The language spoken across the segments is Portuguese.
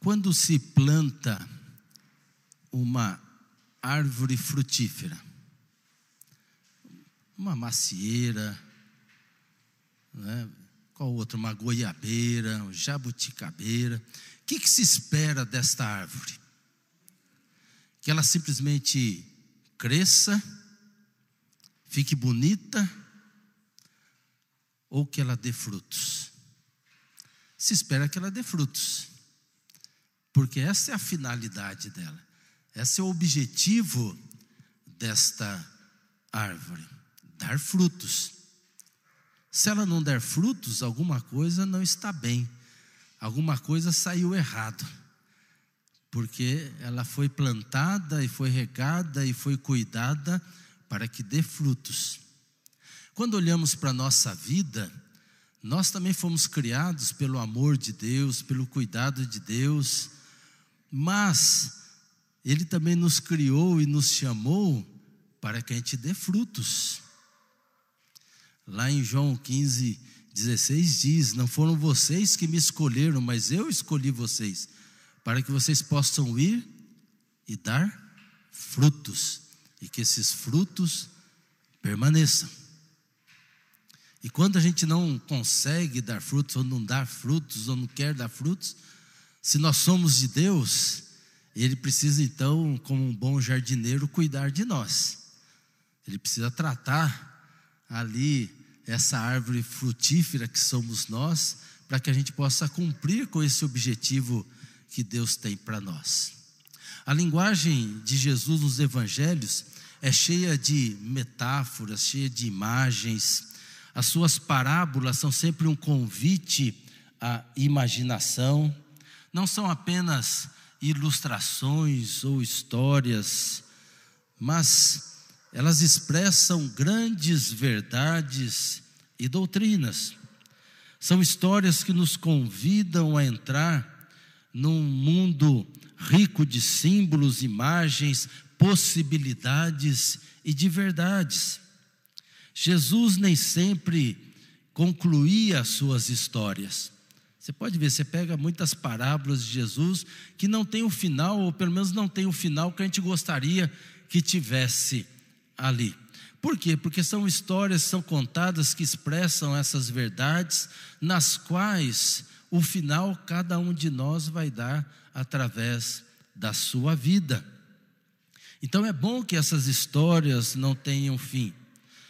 Quando se planta uma árvore frutífera, uma macieira, né? qual outra? Uma goiabeira, uma jabuticabeira. O que, que se espera desta árvore? Que ela simplesmente cresça, fique bonita, ou que ela dê frutos? Se espera que ela dê frutos, porque essa é a finalidade dela, esse é o objetivo desta árvore dar frutos. Se ela não der frutos, alguma coisa não está bem, alguma coisa saiu errado, porque ela foi plantada e foi regada e foi cuidada para que dê frutos. Quando olhamos para a nossa vida, nós também fomos criados pelo amor de Deus, pelo cuidado de Deus, mas Ele também nos criou e nos chamou para que a gente dê frutos. Lá em João 15, 16 diz: Não foram vocês que me escolheram, mas eu escolhi vocês, para que vocês possam ir e dar frutos, e que esses frutos permaneçam. E quando a gente não consegue dar frutos, ou não dá frutos, ou não quer dar frutos, se nós somos de Deus, Ele precisa então, como um bom jardineiro, cuidar de nós. Ele precisa tratar ali essa árvore frutífera que somos nós, para que a gente possa cumprir com esse objetivo que Deus tem para nós. A linguagem de Jesus nos evangelhos é cheia de metáforas, cheia de imagens. As suas parábolas são sempre um convite à imaginação, não são apenas ilustrações ou histórias, mas elas expressam grandes verdades e doutrinas. São histórias que nos convidam a entrar num mundo rico de símbolos, imagens, possibilidades e de verdades. Jesus nem sempre concluía as suas histórias. Você pode ver, você pega muitas parábolas de Jesus que não tem o final, ou pelo menos não tem o final que a gente gostaria que tivesse ali. Por quê? Porque são histórias, são contadas que expressam essas verdades, nas quais o final cada um de nós vai dar através da sua vida. Então é bom que essas histórias não tenham fim.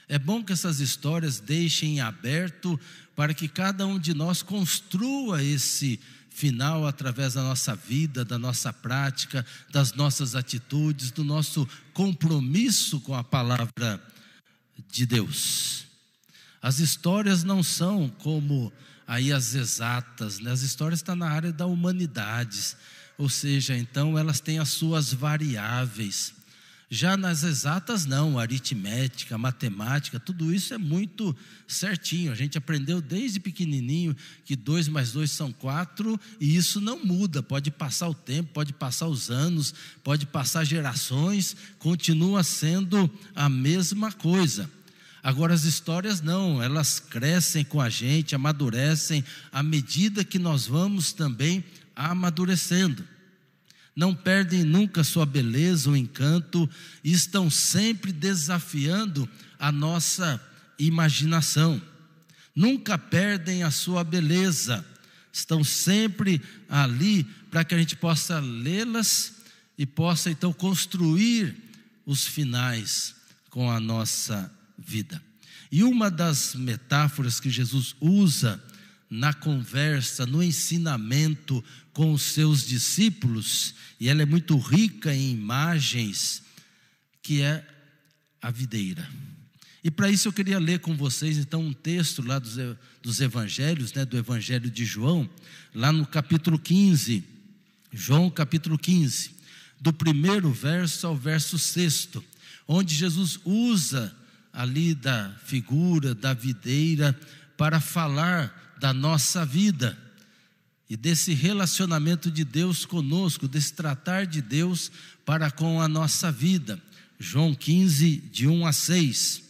É bom que essas histórias deixem aberto para que cada um de nós construa esse final através da nossa vida, da nossa prática, das nossas atitudes, do nosso compromisso com a palavra de Deus. As histórias não são como aí as exatas, né? as histórias estão na área da humanidade, ou seja, então elas têm as suas variáveis. Já nas exatas, não, aritmética, matemática, tudo isso é muito certinho. A gente aprendeu desde pequenininho que dois mais dois são quatro, e isso não muda. Pode passar o tempo, pode passar os anos, pode passar gerações, continua sendo a mesma coisa. Agora, as histórias não, elas crescem com a gente, amadurecem à medida que nós vamos também amadurecendo não perdem nunca sua beleza, o encanto, e estão sempre desafiando a nossa imaginação. Nunca perdem a sua beleza, estão sempre ali para que a gente possa lê-las e possa então construir os finais com a nossa vida. E uma das metáforas que Jesus usa na conversa, no ensinamento com os seus discípulos, e ela é muito rica em imagens, que é a videira. E para isso eu queria ler com vocês então um texto lá dos, dos evangelhos, né, do evangelho de João, lá no capítulo 15, João capítulo 15, do primeiro verso ao verso sexto, onde Jesus usa ali da figura da videira para falar da nossa vida e desse relacionamento de Deus conosco, desse tratar de Deus para com a nossa vida. João 15, de 1 a 6.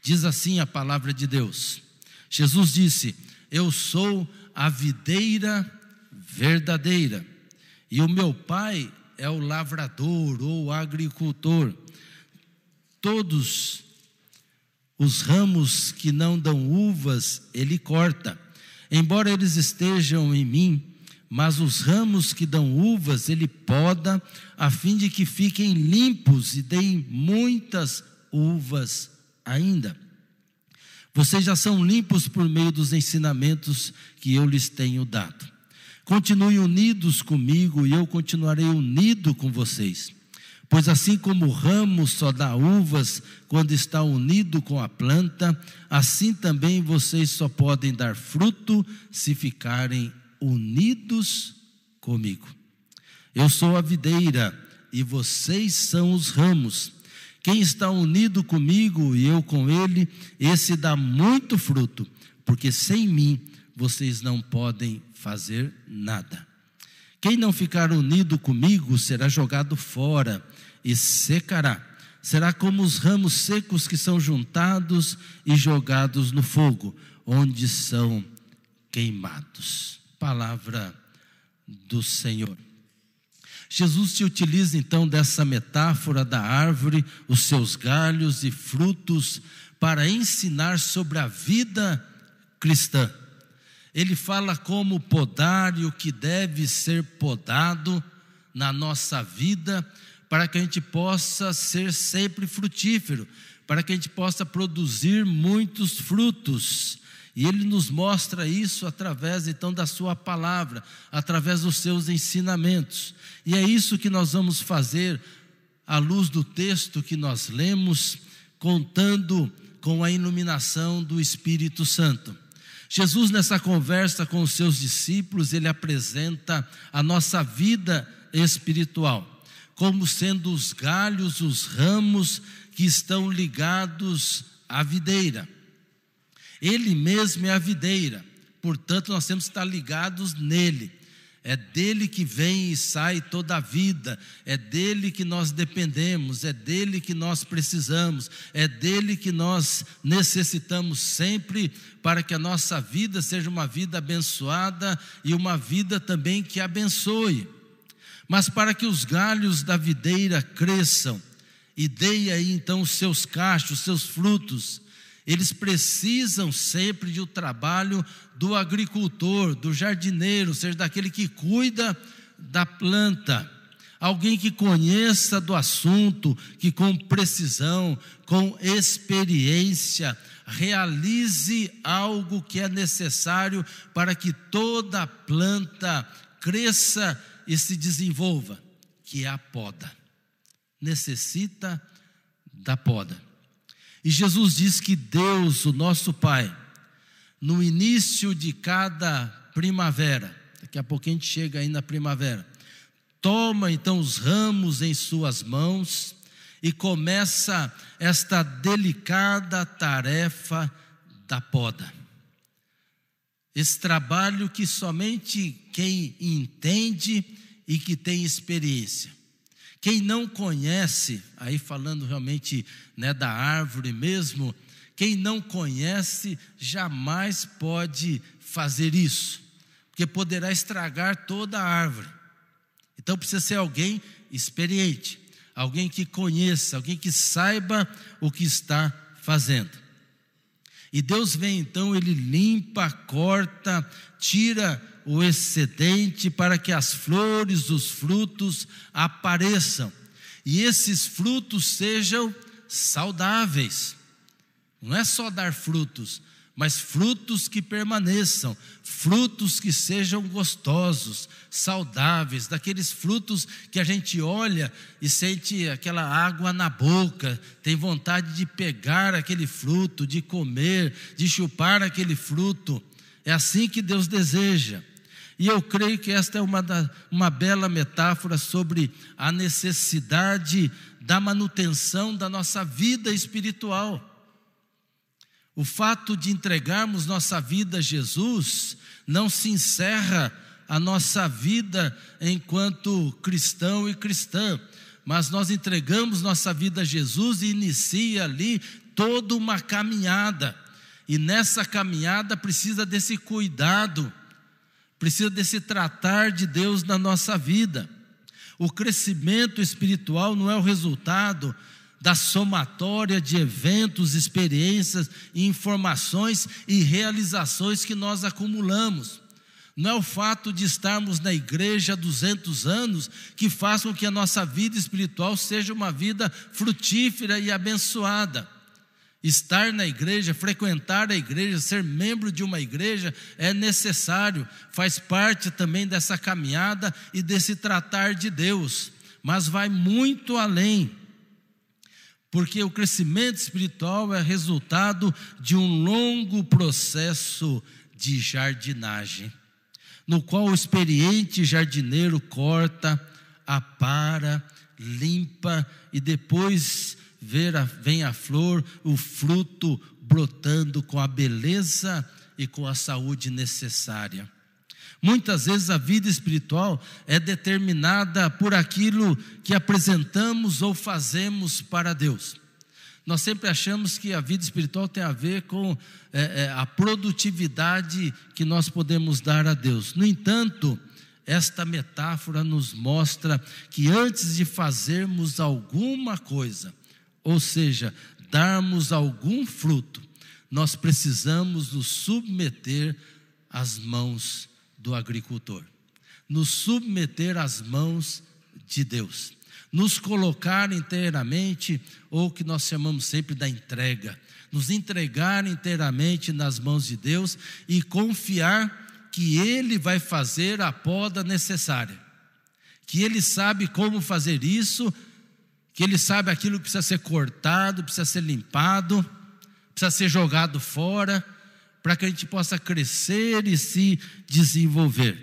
Diz assim a palavra de Deus. Jesus disse: Eu sou a videira verdadeira, e o meu pai é o lavrador ou agricultor. Todos os ramos que não dão uvas, ele corta, embora eles estejam em mim, mas os ramos que dão uvas, ele poda, a fim de que fiquem limpos e deem muitas uvas ainda. Vocês já são limpos por meio dos ensinamentos que eu lhes tenho dado. Continuem unidos comigo e eu continuarei unido com vocês. Pois assim como o ramo só dá uvas quando está unido com a planta, assim também vocês só podem dar fruto se ficarem unidos comigo. Eu sou a videira e vocês são os ramos. Quem está unido comigo e eu com ele, esse dá muito fruto, porque sem mim vocês não podem fazer nada. Quem não ficar unido comigo será jogado fora e secará. Será como os ramos secos que são juntados e jogados no fogo, onde são queimados. Palavra do Senhor. Jesus se utiliza então dessa metáfora da árvore, os seus galhos e frutos, para ensinar sobre a vida cristã. Ele fala como podar e o que deve ser podado na nossa vida, para que a gente possa ser sempre frutífero, para que a gente possa produzir muitos frutos. E ele nos mostra isso através então da sua palavra, através dos seus ensinamentos. E é isso que nós vamos fazer à luz do texto que nós lemos, contando com a iluminação do Espírito Santo. Jesus, nessa conversa com os seus discípulos, ele apresenta a nossa vida espiritual como sendo os galhos, os ramos que estão ligados à videira. Ele mesmo é a videira, portanto, nós temos que estar ligados nele. É dele que vem e sai toda a vida, é dele que nós dependemos, é dele que nós precisamos, é dele que nós necessitamos sempre para que a nossa vida seja uma vida abençoada e uma vida também que abençoe. Mas para que os galhos da videira cresçam e deem aí então os seus cachos, os seus frutos, eles precisam sempre de um trabalho do agricultor, do jardineiro, ou seja, daquele que cuida da planta. Alguém que conheça do assunto, que com precisão, com experiência, realize algo que é necessário para que toda planta cresça e se desenvolva, que é a poda. Necessita da poda. E Jesus diz que Deus, o nosso Pai, no início de cada primavera, daqui a pouco a gente chega aí na primavera, toma então os ramos em suas mãos e começa esta delicada tarefa da poda. Esse trabalho que somente quem entende e que tem experiência. Quem não conhece, aí falando realmente né, da árvore mesmo, quem não conhece jamais pode fazer isso, porque poderá estragar toda a árvore. Então precisa ser alguém experiente, alguém que conheça, alguém que saiba o que está fazendo. E Deus vem então, ele limpa, corta, tira o excedente para que as flores, os frutos apareçam. E esses frutos sejam saudáveis. Não é só dar frutos, mas frutos que permaneçam, frutos que sejam gostosos, saudáveis, daqueles frutos que a gente olha e sente aquela água na boca, tem vontade de pegar aquele fruto, de comer, de chupar aquele fruto. É assim que Deus deseja. E eu creio que esta é uma, da, uma bela metáfora sobre a necessidade da manutenção da nossa vida espiritual. O fato de entregarmos nossa vida a Jesus não se encerra a nossa vida enquanto cristão e cristã, mas nós entregamos nossa vida a Jesus e inicia ali toda uma caminhada. E nessa caminhada precisa desse cuidado precisa desse tratar de Deus na nossa vida. O crescimento espiritual não é o resultado da somatória de eventos, experiências, informações e realizações que nós acumulamos. Não é o fato de estarmos na igreja há 200 anos que faz com que a nossa vida espiritual seja uma vida frutífera e abençoada. Estar na igreja, frequentar a igreja, ser membro de uma igreja é necessário, faz parte também dessa caminhada e desse tratar de Deus, mas vai muito além, porque o crescimento espiritual é resultado de um longo processo de jardinagem, no qual o experiente jardineiro corta, apara, limpa e depois vem a flor, o fruto brotando com a beleza e com a saúde necessária. Muitas vezes a vida espiritual é determinada por aquilo que apresentamos ou fazemos para Deus. Nós sempre achamos que a vida espiritual tem a ver com é, é, a produtividade que nós podemos dar a Deus. No entanto, esta metáfora nos mostra que antes de fazermos alguma coisa, ou seja, darmos algum fruto, nós precisamos nos submeter às mãos do agricultor, nos submeter às mãos de Deus, nos colocar inteiramente, ou o que nós chamamos sempre da entrega, nos entregar inteiramente nas mãos de Deus e confiar que Ele vai fazer a poda necessária, que Ele sabe como fazer isso que Ele sabe aquilo que precisa ser cortado, precisa ser limpado, precisa ser jogado fora, para que a gente possa crescer e se desenvolver.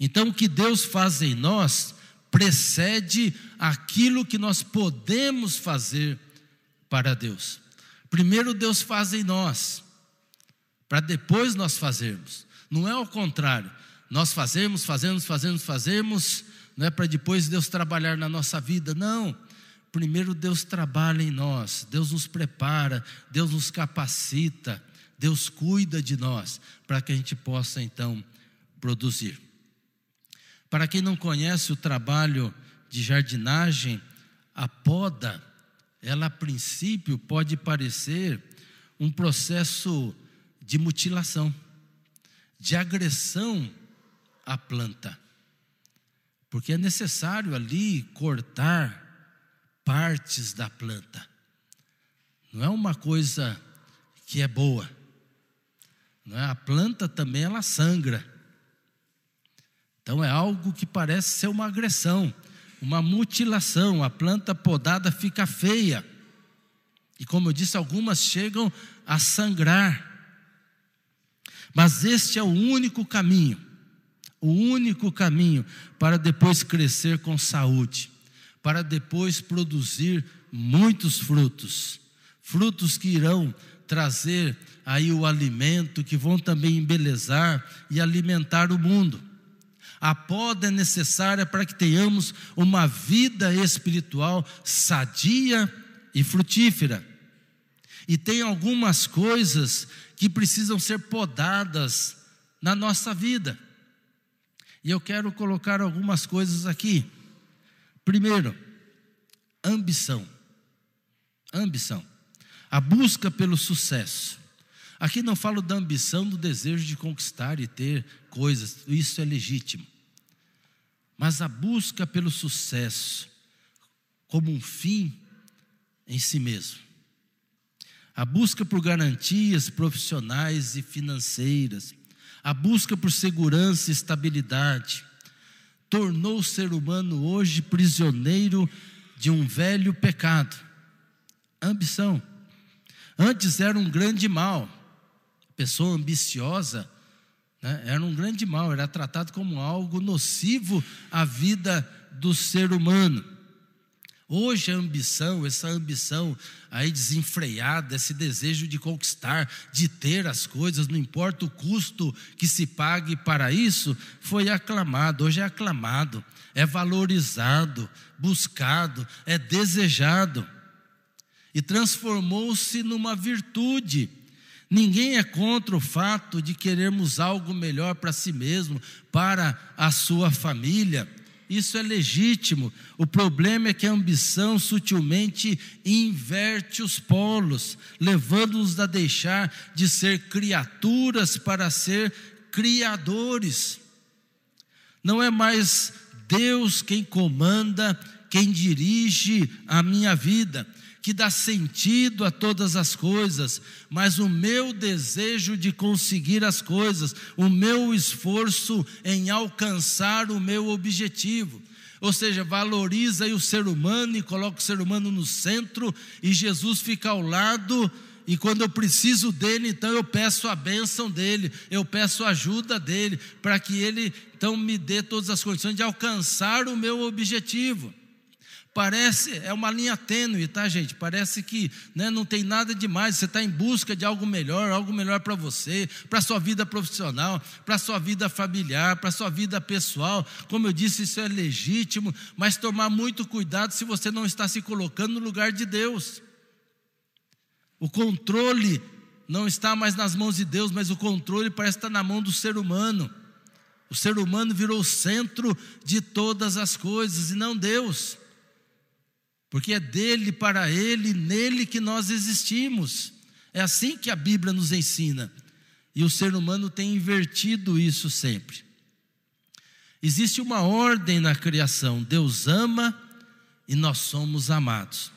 Então, o que Deus faz em nós precede aquilo que nós podemos fazer para Deus. Primeiro, Deus faz em nós, para depois nós fazermos. Não é ao contrário. Nós fazemos, fazemos, fazemos, fazemos, não é para depois Deus trabalhar na nossa vida, não. Primeiro Deus trabalha em nós, Deus nos prepara, Deus nos capacita, Deus cuida de nós, para que a gente possa então produzir. Para quem não conhece o trabalho de jardinagem, a poda, ela a princípio pode parecer um processo de mutilação, de agressão à planta porque é necessário ali cortar partes da planta. Não é uma coisa que é boa. É? A planta também ela sangra. Então é algo que parece ser uma agressão, uma mutilação. A planta podada fica feia. E como eu disse, algumas chegam a sangrar. Mas este é o único caminho o único caminho para depois crescer com saúde, para depois produzir muitos frutos, frutos que irão trazer aí o alimento, que vão também embelezar e alimentar o mundo. A poda é necessária para que tenhamos uma vida espiritual sadia e frutífera. E tem algumas coisas que precisam ser podadas na nossa vida. E eu quero colocar algumas coisas aqui. Primeiro, ambição. Ambição. A busca pelo sucesso. Aqui não falo da ambição, do desejo de conquistar e ter coisas, isso é legítimo. Mas a busca pelo sucesso como um fim em si mesmo. A busca por garantias profissionais e financeiras a busca por segurança e estabilidade tornou o ser humano hoje prisioneiro de um velho pecado, ambição. Antes era um grande mal, pessoa ambiciosa né, era um grande mal, era tratado como algo nocivo à vida do ser humano. Hoje a ambição, essa ambição aí desenfreada, esse desejo de conquistar, de ter as coisas, não importa o custo que se pague para isso, foi aclamado. Hoje é aclamado, é valorizado, buscado, é desejado. E transformou-se numa virtude, Ninguém é contra o fato de querermos algo melhor para si mesmo, para a sua família. Isso é legítimo. O problema é que a ambição sutilmente inverte os polos, levando-nos a deixar de ser criaturas para ser criadores. Não é mais Deus quem comanda, quem dirige a minha vida, que dá sentido a todas as coisas, mas o meu desejo de conseguir as coisas, o meu esforço em alcançar o meu objetivo. Ou seja, valoriza o ser humano e coloca o ser humano no centro, e Jesus fica ao lado, e quando eu preciso dele, então eu peço a bênção dele, eu peço a ajuda dele, para que ele então me dê todas as condições de alcançar o meu objetivo. Parece, é uma linha tênue, tá, gente? Parece que né, não tem nada demais, você está em busca de algo melhor, algo melhor para você, para a sua vida profissional, para a sua vida familiar, para a sua vida pessoal. Como eu disse, isso é legítimo, mas tomar muito cuidado se você não está se colocando no lugar de Deus. O controle não está mais nas mãos de Deus, mas o controle parece estar na mão do ser humano. O ser humano virou o centro de todas as coisas e não Deus porque é dele, para ele, nele que nós existimos. É assim que a Bíblia nos ensina. E o ser humano tem invertido isso sempre. Existe uma ordem na criação: Deus ama e nós somos amados.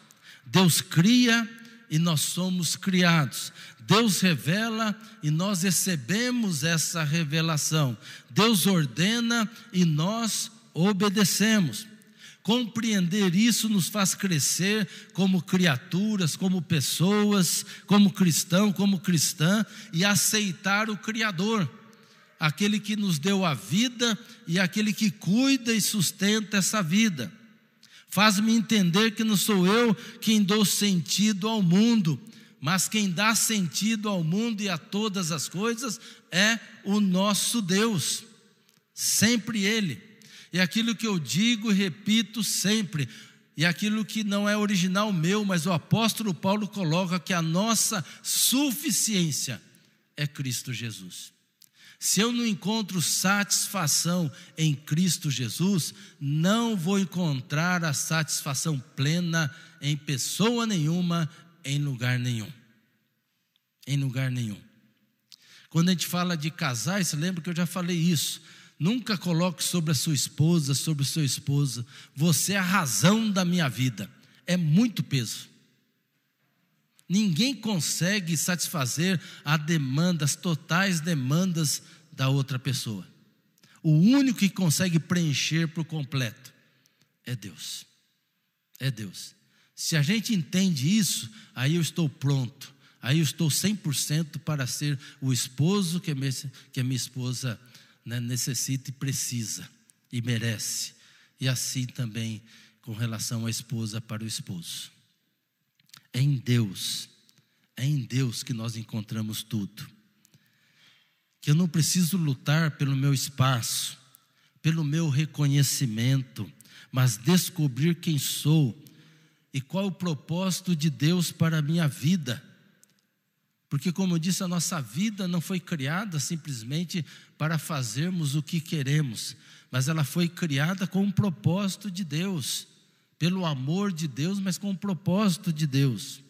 Deus cria e nós somos criados. Deus revela e nós recebemos essa revelação. Deus ordena e nós obedecemos. Compreender isso nos faz crescer como criaturas, como pessoas, como cristão, como cristã e aceitar o Criador, aquele que nos deu a vida e aquele que cuida e sustenta essa vida. Faz-me entender que não sou eu quem dou sentido ao mundo, mas quem dá sentido ao mundo e a todas as coisas é o nosso Deus, sempre Ele. E aquilo que eu digo repito sempre, e aquilo que não é original meu, mas o apóstolo Paulo coloca que a nossa suficiência é Cristo Jesus. Se eu não encontro satisfação em Cristo Jesus, não vou encontrar a satisfação plena em pessoa nenhuma, em lugar nenhum. Em lugar nenhum. Quando a gente fala de casais, lembra que eu já falei isso. Nunca coloque sobre a sua esposa, sobre o seu esposo, você é a razão da minha vida. É muito peso. Ninguém consegue satisfazer as demandas, totais demandas da outra pessoa. O único que consegue preencher por completo é Deus. É Deus. Se a gente entende isso, aí eu estou pronto. Aí eu estou 100% para ser o esposo que que a minha esposa né, necessita e precisa e merece. E assim também com relação à esposa para o esposo. É em Deus, é em Deus que nós encontramos tudo. Que eu não preciso lutar pelo meu espaço, pelo meu reconhecimento, mas descobrir quem sou e qual o propósito de Deus para a minha vida. Porque, como eu disse, a nossa vida não foi criada simplesmente para fazermos o que queremos, mas ela foi criada com um propósito de Deus, pelo amor de Deus, mas com um propósito de Deus.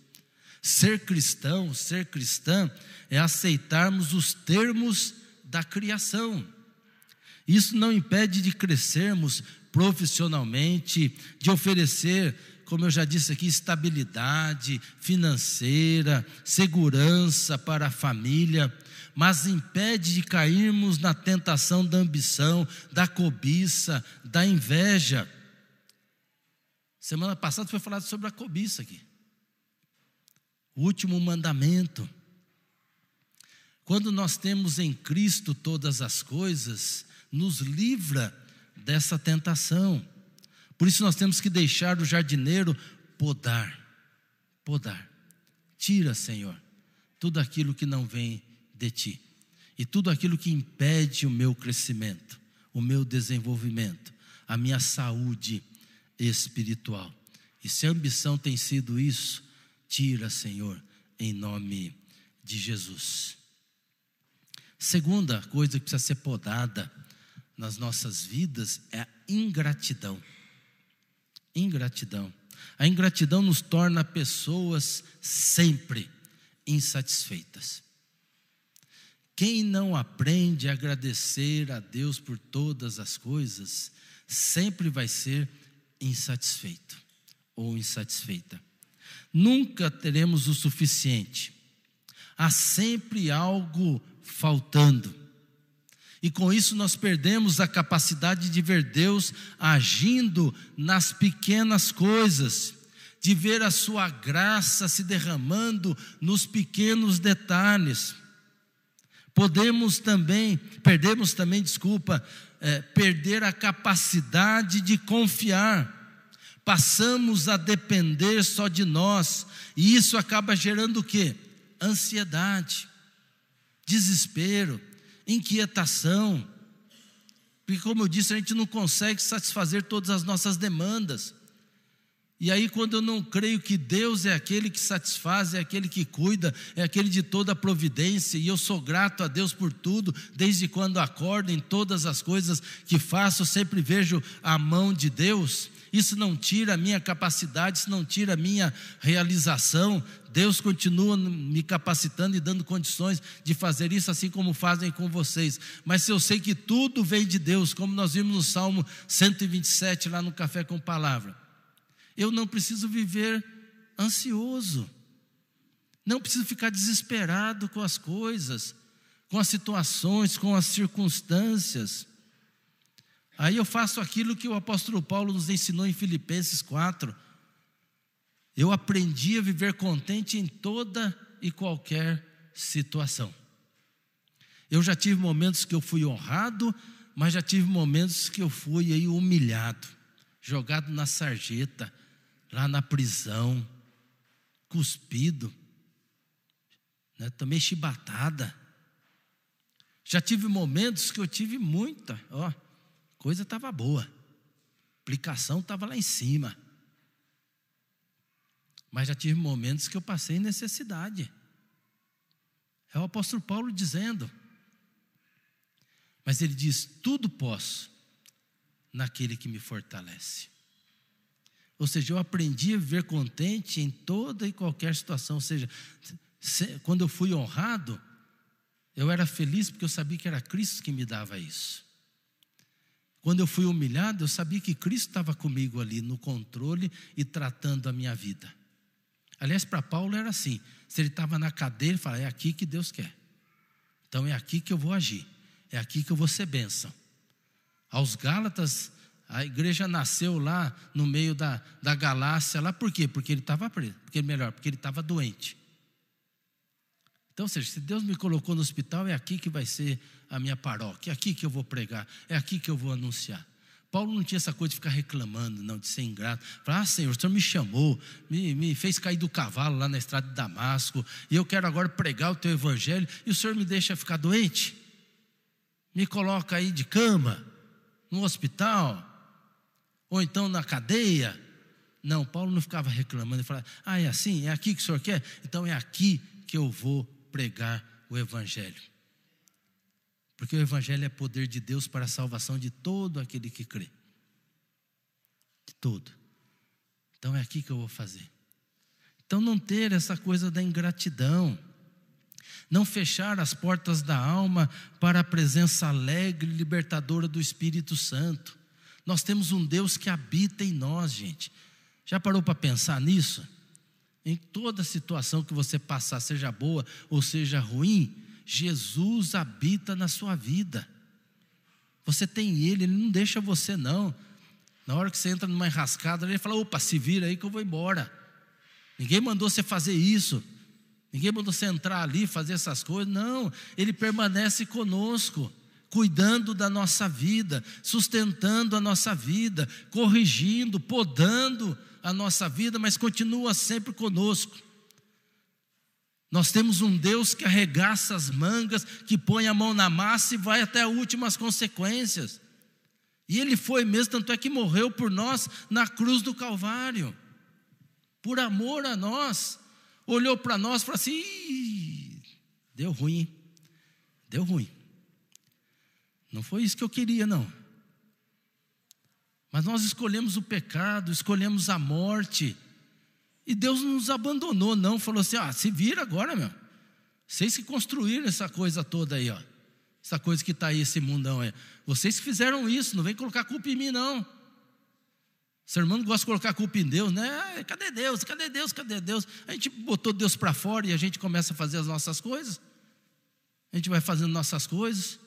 Ser cristão, ser cristã, é aceitarmos os termos da criação. Isso não impede de crescermos profissionalmente, de oferecer como eu já disse aqui, estabilidade financeira, segurança para a família, mas impede de cairmos na tentação da ambição, da cobiça, da inveja. Semana passada foi falado sobre a cobiça aqui. O último mandamento. Quando nós temos em Cristo todas as coisas, nos livra dessa tentação. Por isso nós temos que deixar o jardineiro podar, podar. Tira, Senhor, tudo aquilo que não vem de ti e tudo aquilo que impede o meu crescimento, o meu desenvolvimento, a minha saúde espiritual. E se a ambição tem sido isso, tira, Senhor, em nome de Jesus. Segunda coisa que precisa ser podada nas nossas vidas é a ingratidão. Ingratidão. A ingratidão nos torna pessoas sempre insatisfeitas. Quem não aprende a agradecer a Deus por todas as coisas, sempre vai ser insatisfeito ou insatisfeita. Nunca teremos o suficiente. Há sempre algo faltando. E com isso nós perdemos a capacidade de ver Deus agindo nas pequenas coisas, de ver a sua graça se derramando nos pequenos detalhes. Podemos também, perdemos também, desculpa, é, perder a capacidade de confiar. Passamos a depender só de nós, e isso acaba gerando o quê? Ansiedade, desespero, inquietação. Porque, como eu disse, a gente não consegue satisfazer todas as nossas demandas. E aí, quando eu não creio que Deus é aquele que satisfaz, é aquele que cuida, é aquele de toda a providência, e eu sou grato a Deus por tudo, desde quando acordo, em todas as coisas que faço, sempre vejo a mão de Deus. Isso não tira a minha capacidade, isso não tira a minha realização. Deus continua me capacitando e dando condições de fazer isso, assim como fazem com vocês. Mas se eu sei que tudo vem de Deus, como nós vimos no Salmo 127, lá no Café com Palavra eu não preciso viver ansioso, não preciso ficar desesperado com as coisas, com as situações, com as circunstâncias. Aí eu faço aquilo que o apóstolo Paulo nos ensinou em Filipenses 4. Eu aprendi a viver contente em toda e qualquer situação. Eu já tive momentos que eu fui honrado, mas já tive momentos que eu fui aí humilhado, jogado na sarjeta, lá na prisão, cuspido, né, também chibatada. Já tive momentos que eu tive muita, ó, coisa estava boa, aplicação estava lá em cima. Mas já tive momentos que eu passei necessidade. É o apóstolo Paulo dizendo. Mas ele diz: tudo posso naquele que me fortalece. Ou seja, eu aprendi a viver contente em toda e qualquer situação. Ou seja, quando eu fui honrado, eu era feliz porque eu sabia que era Cristo que me dava isso. Quando eu fui humilhado, eu sabia que Cristo estava comigo ali no controle e tratando a minha vida. Aliás, para Paulo era assim: se ele estava na cadeira, ele falava, é aqui que Deus quer. Então é aqui que eu vou agir, é aqui que eu vou ser bênção. Aos Gálatas, a igreja nasceu lá no meio da, da galáxia, lá por quê? Porque ele estava preso, porque melhor, porque ele estava doente. Então, ou seja, se Deus me colocou no hospital, é aqui que vai ser a minha paróquia, é aqui que eu vou pregar, é aqui que eu vou anunciar. Paulo não tinha essa coisa de ficar reclamando, não, de ser ingrato. Falar, ah, Senhor, o Senhor me chamou, me, me fez cair do cavalo lá na estrada de Damasco, e eu quero agora pregar o teu evangelho, e o Senhor me deixa ficar doente? Me coloca aí de cama, no hospital, ou então na cadeia. Não, Paulo não ficava reclamando, ele falava: Ah, é assim? É aqui que o senhor quer? Então é aqui que eu vou pregar o Evangelho. Porque o Evangelho é poder de Deus para a salvação de todo aquele que crê. De todo. Então é aqui que eu vou fazer. Então não ter essa coisa da ingratidão. Não fechar as portas da alma para a presença alegre e libertadora do Espírito Santo. Nós temos um Deus que habita em nós, gente. Já parou para pensar nisso? Em toda situação que você passar, seja boa ou seja ruim, Jesus habita na sua vida. Você tem Ele, Ele não deixa você não. Na hora que você entra numa enrascada, Ele fala: opa, se vira aí que eu vou embora. Ninguém mandou você fazer isso. Ninguém mandou você entrar ali, fazer essas coisas. Não, Ele permanece conosco cuidando da nossa vida, sustentando a nossa vida, corrigindo, podando a nossa vida, mas continua sempre conosco. Nós temos um Deus que arregaça as mangas, que põe a mão na massa e vai até as últimas consequências. E ele foi mesmo, tanto é que morreu por nós na cruz do Calvário, por amor a nós. Olhou para nós e falou assim: Deu ruim? Deu ruim. Não foi isso que eu queria, não. Mas nós escolhemos o pecado, escolhemos a morte. E Deus não nos abandonou, não. Falou assim: ah, se vira agora, meu. Vocês que construíram essa coisa toda aí, ó. Essa coisa que está aí, esse mundão aí. Vocês que fizeram isso, não vem colocar culpa em mim, não. Seu irmão gosta de colocar culpa em Deus, né? Cadê Deus? Cadê Deus? Cadê Deus? A gente botou Deus para fora e a gente começa a fazer as nossas coisas. A gente vai fazendo nossas coisas.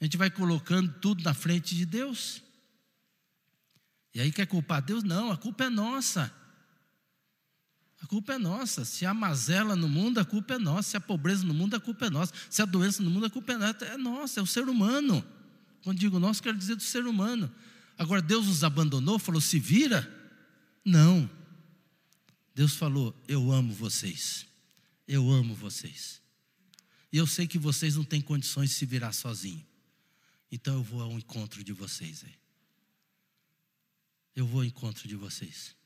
A gente vai colocando tudo na frente de Deus. E aí quer culpar Deus? Não, a culpa é nossa. A culpa é nossa. Se há mazela no mundo, a culpa é nossa. Se há pobreza no mundo, a culpa é nossa. Se há doença no mundo, a culpa é nossa. É nossa, é o ser humano. Quando digo nosso, quero dizer do ser humano. Agora, Deus nos abandonou, falou: se vira? Não. Deus falou: eu amo vocês. Eu amo vocês. E eu sei que vocês não têm condições de se virar sozinhos. Então eu vou ao encontro de vocês aí. Eu vou ao encontro de vocês.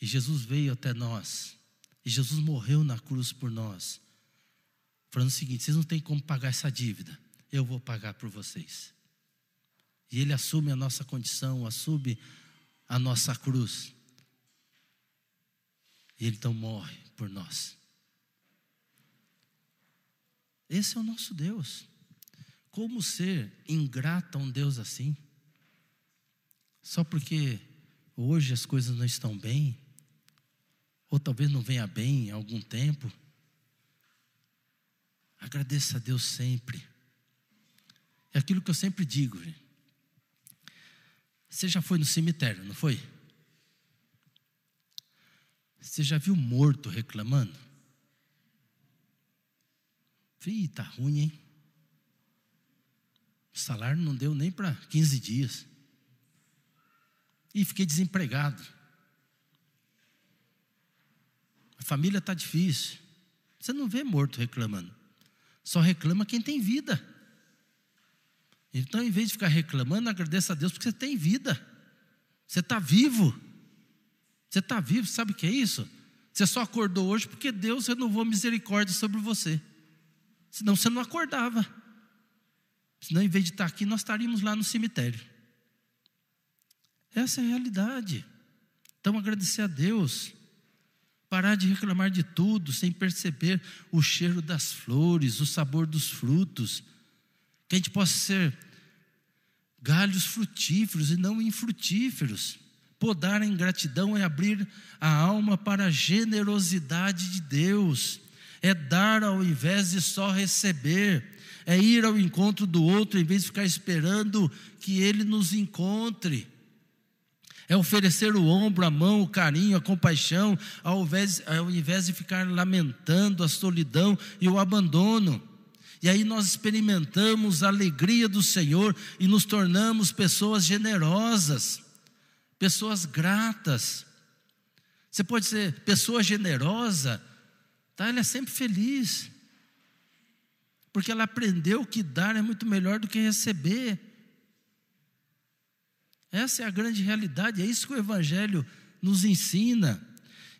E Jesus veio até nós. E Jesus morreu na cruz por nós. Falando o seguinte: vocês não têm como pagar essa dívida. Eu vou pagar por vocês. E Ele assume a nossa condição, assume a nossa cruz. E Ele então morre por nós. Esse é o nosso Deus. Como ser ingrato a um Deus assim? Só porque hoje as coisas não estão bem, ou talvez não venha bem em algum tempo. Agradeça a Deus sempre. É aquilo que eu sempre digo. Você já foi no cemitério, não foi? Você já viu morto reclamando? Ih, tá ruim, hein? Salário não deu nem para 15 dias. E fiquei desempregado. A família está difícil. Você não vê morto reclamando. Só reclama quem tem vida. Então, em vez de ficar reclamando, agradeça a Deus porque você tem vida. Você está vivo. Você está vivo, sabe o que é isso? Você só acordou hoje porque Deus renovou misericórdia sobre você. Senão você não acordava. Senão, em vez de estar aqui, nós estaríamos lá no cemitério. Essa é a realidade. Então, agradecer a Deus. Parar de reclamar de tudo sem perceber o cheiro das flores, o sabor dos frutos. Que a gente possa ser galhos frutíferos e não infrutíferos. Podar a ingratidão é abrir a alma para a generosidade de Deus, é dar ao invés de só receber, é ir ao encontro do outro em vez de ficar esperando que ele nos encontre. É oferecer o ombro, a mão, o carinho, a compaixão, ao invés, ao invés de ficar lamentando a solidão e o abandono. E aí nós experimentamos a alegria do Senhor e nos tornamos pessoas generosas, pessoas gratas. Você pode ser pessoa generosa, tá? Ela é sempre feliz porque ela aprendeu que dar é muito melhor do que receber. Essa é a grande realidade, é isso que o Evangelho nos ensina.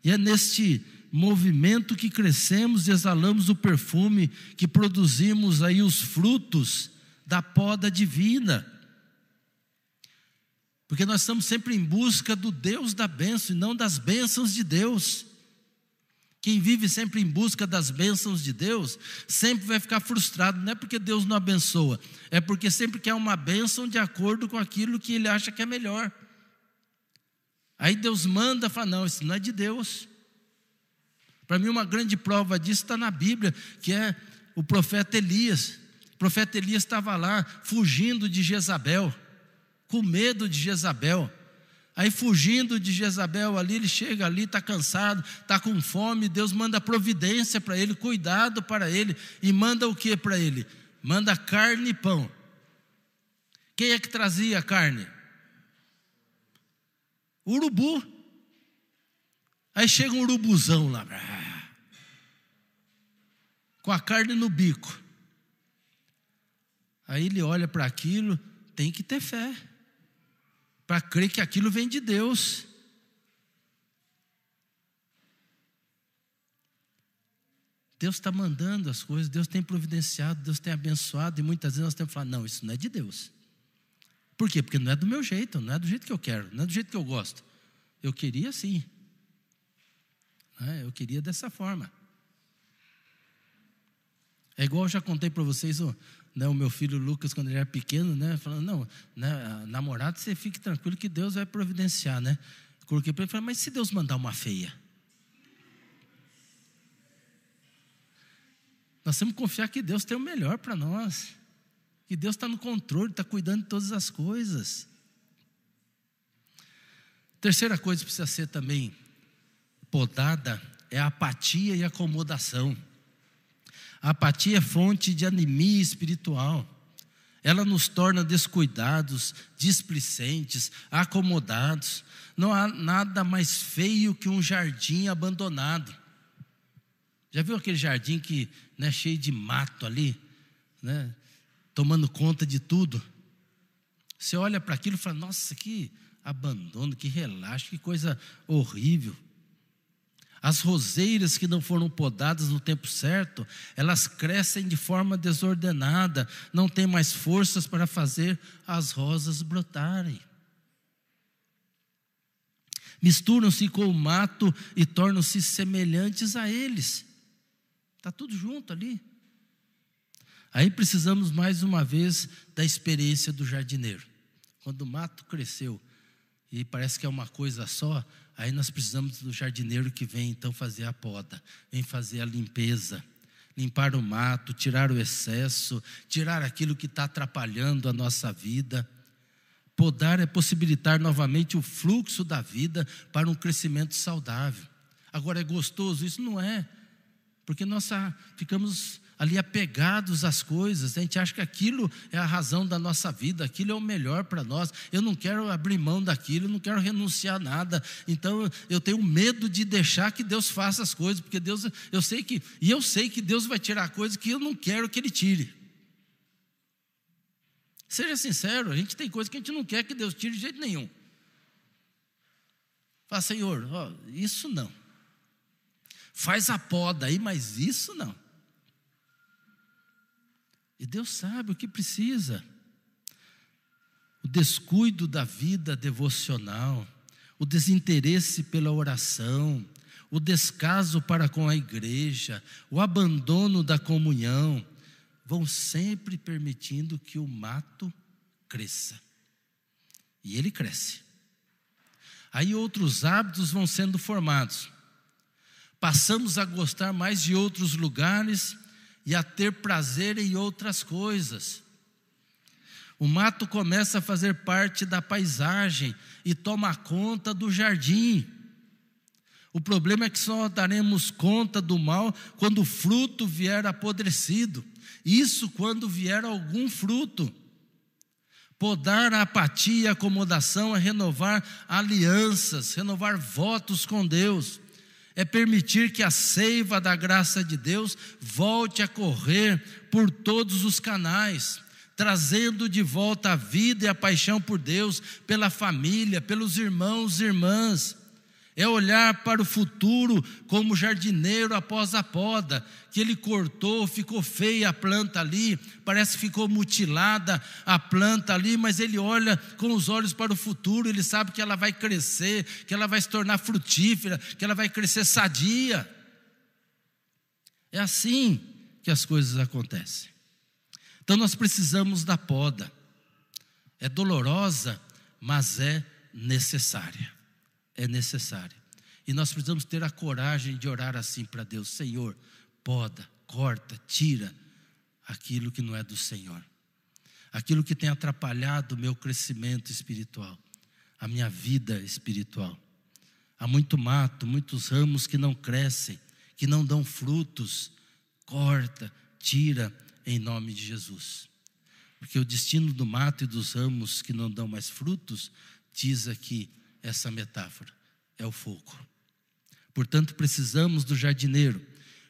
E é neste movimento que crescemos e exalamos o perfume, que produzimos aí os frutos da poda divina. Porque nós estamos sempre em busca do Deus da bênção e não das bênçãos de Deus. Quem vive sempre em busca das bênçãos de Deus, sempre vai ficar frustrado, não é porque Deus não abençoa, é porque sempre quer uma bênção de acordo com aquilo que ele acha que é melhor. Aí Deus manda, fala: não, isso não é de Deus. Para mim, uma grande prova disso está na Bíblia, que é o profeta Elias. O profeta Elias estava lá, fugindo de Jezabel, com medo de Jezabel. Aí fugindo de Jezabel ali, ele chega ali, está cansado, está com fome, Deus manda providência para ele, cuidado para ele, e manda o que para ele? Manda carne e pão. Quem é que trazia a carne? Urubu. Aí chega um urubuzão lá, com a carne no bico. Aí ele olha para aquilo, tem que ter fé para crer que aquilo vem de Deus. Deus está mandando as coisas, Deus tem providenciado, Deus tem abençoado, e muitas vezes nós temos que falar: não, isso não é de Deus. Por quê? Porque não é do meu jeito, não é do jeito que eu quero, não é do jeito que eu gosto. Eu queria assim. É, eu queria dessa forma. É igual eu já contei para vocês, né, o meu filho Lucas, quando ele era pequeno, né, falando, não, né, namorado, você fique tranquilo que Deus vai providenciar, né? Coloquei para ele, falei, mas se Deus mandar uma feia? Nós temos que confiar que Deus tem o melhor para nós, que Deus está no controle, está cuidando de todas as coisas. Terceira coisa que precisa ser também podada é a apatia e acomodação. A apatia é fonte de anemia espiritual. Ela nos torna descuidados, displicentes, acomodados. Não há nada mais feio que um jardim abandonado. Já viu aquele jardim que né, cheio de mato ali, né, tomando conta de tudo? Você olha para aquilo e fala: Nossa, que abandono, que relaxo, que coisa horrível. As roseiras que não foram podadas no tempo certo, elas crescem de forma desordenada, não têm mais forças para fazer as rosas brotarem. Misturam-se com o mato e tornam-se semelhantes a eles. Está tudo junto ali. Aí precisamos mais uma vez da experiência do jardineiro. Quando o mato cresceu e parece que é uma coisa só, aí nós precisamos do jardineiro que vem então fazer a poda, vem fazer a limpeza, limpar o mato, tirar o excesso, tirar aquilo que está atrapalhando a nossa vida. Podar é possibilitar novamente o fluxo da vida para um crescimento saudável. Agora é gostoso? Isso não é porque nós ficamos ali apegados às coisas, a gente acha que aquilo é a razão da nossa vida, aquilo é o melhor para nós. Eu não quero abrir mão daquilo, eu não quero renunciar a nada. Então eu tenho medo de deixar que Deus faça as coisas, porque Deus, eu sei que, e eu sei que Deus vai tirar coisas que eu não quero que Ele tire. Seja sincero, a gente tem coisas que a gente não quer que Deus tire de jeito nenhum. Fala, Senhor, ó, isso não. Faz a poda aí, mas isso não. E Deus sabe o que precisa. O descuido da vida devocional, o desinteresse pela oração, o descaso para com a igreja, o abandono da comunhão, vão sempre permitindo que o mato cresça. E ele cresce. Aí outros hábitos vão sendo formados passamos a gostar mais de outros lugares e a ter prazer em outras coisas. O mato começa a fazer parte da paisagem e toma conta do jardim. O problema é que só daremos conta do mal quando o fruto vier apodrecido. Isso quando vier algum fruto. Podar a apatia e acomodação é renovar alianças, renovar votos com Deus é permitir que a seiva da graça de Deus volte a correr por todos os canais, trazendo de volta a vida e a paixão por Deus, pela família, pelos irmãos e irmãs é olhar para o futuro como jardineiro após a poda, que ele cortou, ficou feia a planta ali, parece que ficou mutilada a planta ali, mas ele olha com os olhos para o futuro, ele sabe que ela vai crescer, que ela vai se tornar frutífera, que ela vai crescer sadia. É assim que as coisas acontecem. Então nós precisamos da poda. É dolorosa, mas é necessária é necessária. E nós precisamos ter a coragem de orar assim para Deus: Senhor, poda, corta, tira aquilo que não é do Senhor, aquilo que tem atrapalhado o meu crescimento espiritual, a minha vida espiritual. Há muito mato, muitos ramos que não crescem, que não dão frutos. Corta, tira em nome de Jesus. Porque o destino do mato e dos ramos que não dão mais frutos, diz aqui, essa metáfora, é o fogo. Portanto, precisamos do jardineiro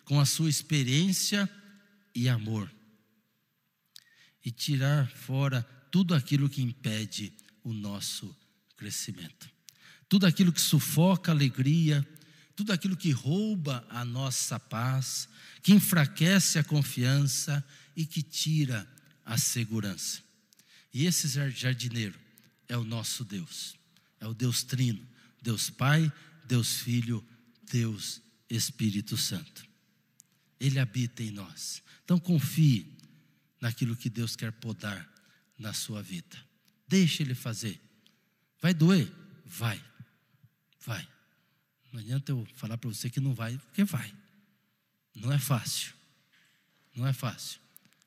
com a sua experiência e amor e tirar fora tudo aquilo que impede o nosso crescimento. Tudo aquilo que sufoca a alegria, tudo aquilo que rouba a nossa paz, que enfraquece a confiança e que tira a segurança. E esse jardineiro é o nosso Deus, é o Deus Trino, Deus Pai, Deus Filho, Deus Espírito Santo. Ele habita em nós. Então confie naquilo que Deus quer podar na sua vida. Deixe Ele fazer. Vai doer? Vai. Vai. Não adianta eu falar para você que não vai, porque vai. Não é fácil. Não é fácil.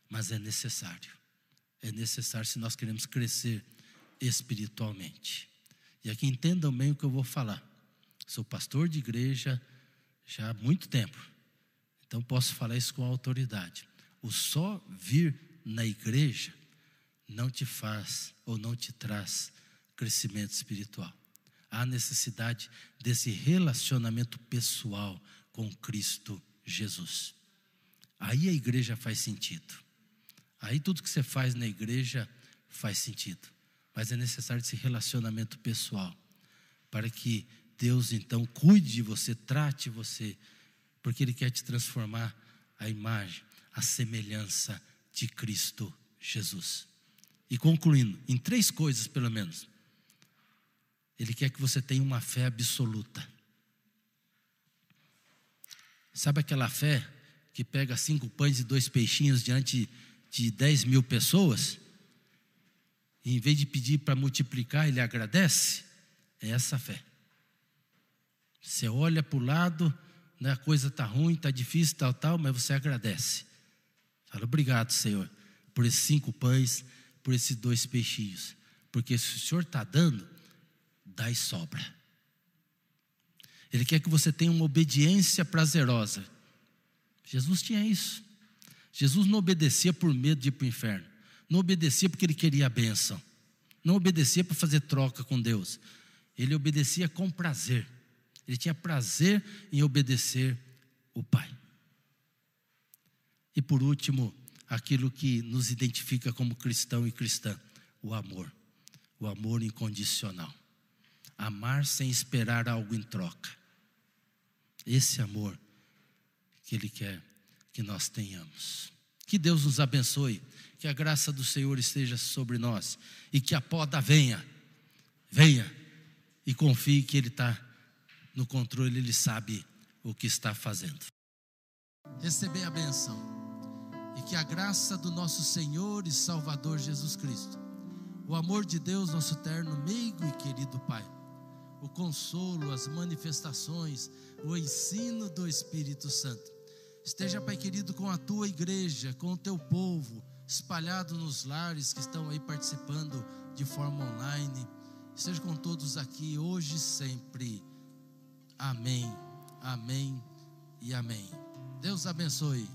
Mas é necessário. É necessário se nós queremos crescer espiritualmente. E aqui entendam bem o que eu vou falar. Sou pastor de igreja já há muito tempo. Então posso falar isso com autoridade. O só vir na igreja não te faz ou não te traz crescimento espiritual. Há necessidade desse relacionamento pessoal com Cristo Jesus. Aí a igreja faz sentido. Aí tudo que você faz na igreja faz sentido. Mas é necessário esse relacionamento pessoal para que Deus então cuide de você, trate você, porque Ele quer te transformar a imagem, a semelhança de Cristo Jesus. E concluindo, em três coisas pelo menos. Ele quer que você tenha uma fé absoluta. Sabe aquela fé que pega cinco pães e dois peixinhos diante de dez mil pessoas? E em vez de pedir para multiplicar, ele agradece? É essa fé. Você olha para o lado, né, a coisa está ruim, está difícil, tal, tal, mas você agradece. Fala, obrigado, Senhor, por esses cinco pães, por esses dois peixinhos. Porque se o Senhor está dando, dá e sobra. Ele quer que você tenha uma obediência prazerosa. Jesus tinha isso. Jesus não obedecia por medo de ir para o inferno. Não obedecia porque ele queria a bênção. Não obedecia para fazer troca com Deus. Ele obedecia com prazer. Ele tinha prazer em obedecer o Pai. E por último, aquilo que nos identifica como cristão e cristã: o amor. O amor incondicional. Amar sem esperar algo em troca. Esse amor que Ele quer que nós tenhamos. Que Deus nos abençoe, que a graça do Senhor esteja sobre nós e que a poda venha, venha e confie que Ele está no controle, Ele sabe o que está fazendo. Receber a benção e que a graça do nosso Senhor e Salvador Jesus Cristo, o amor de Deus, nosso eterno, meigo e querido Pai, o consolo, as manifestações, o ensino do Espírito Santo. Esteja, Pai querido, com a tua igreja, com o teu povo, espalhado nos lares que estão aí participando de forma online. Esteja com todos aqui hoje e sempre. Amém, amém e amém. Deus abençoe.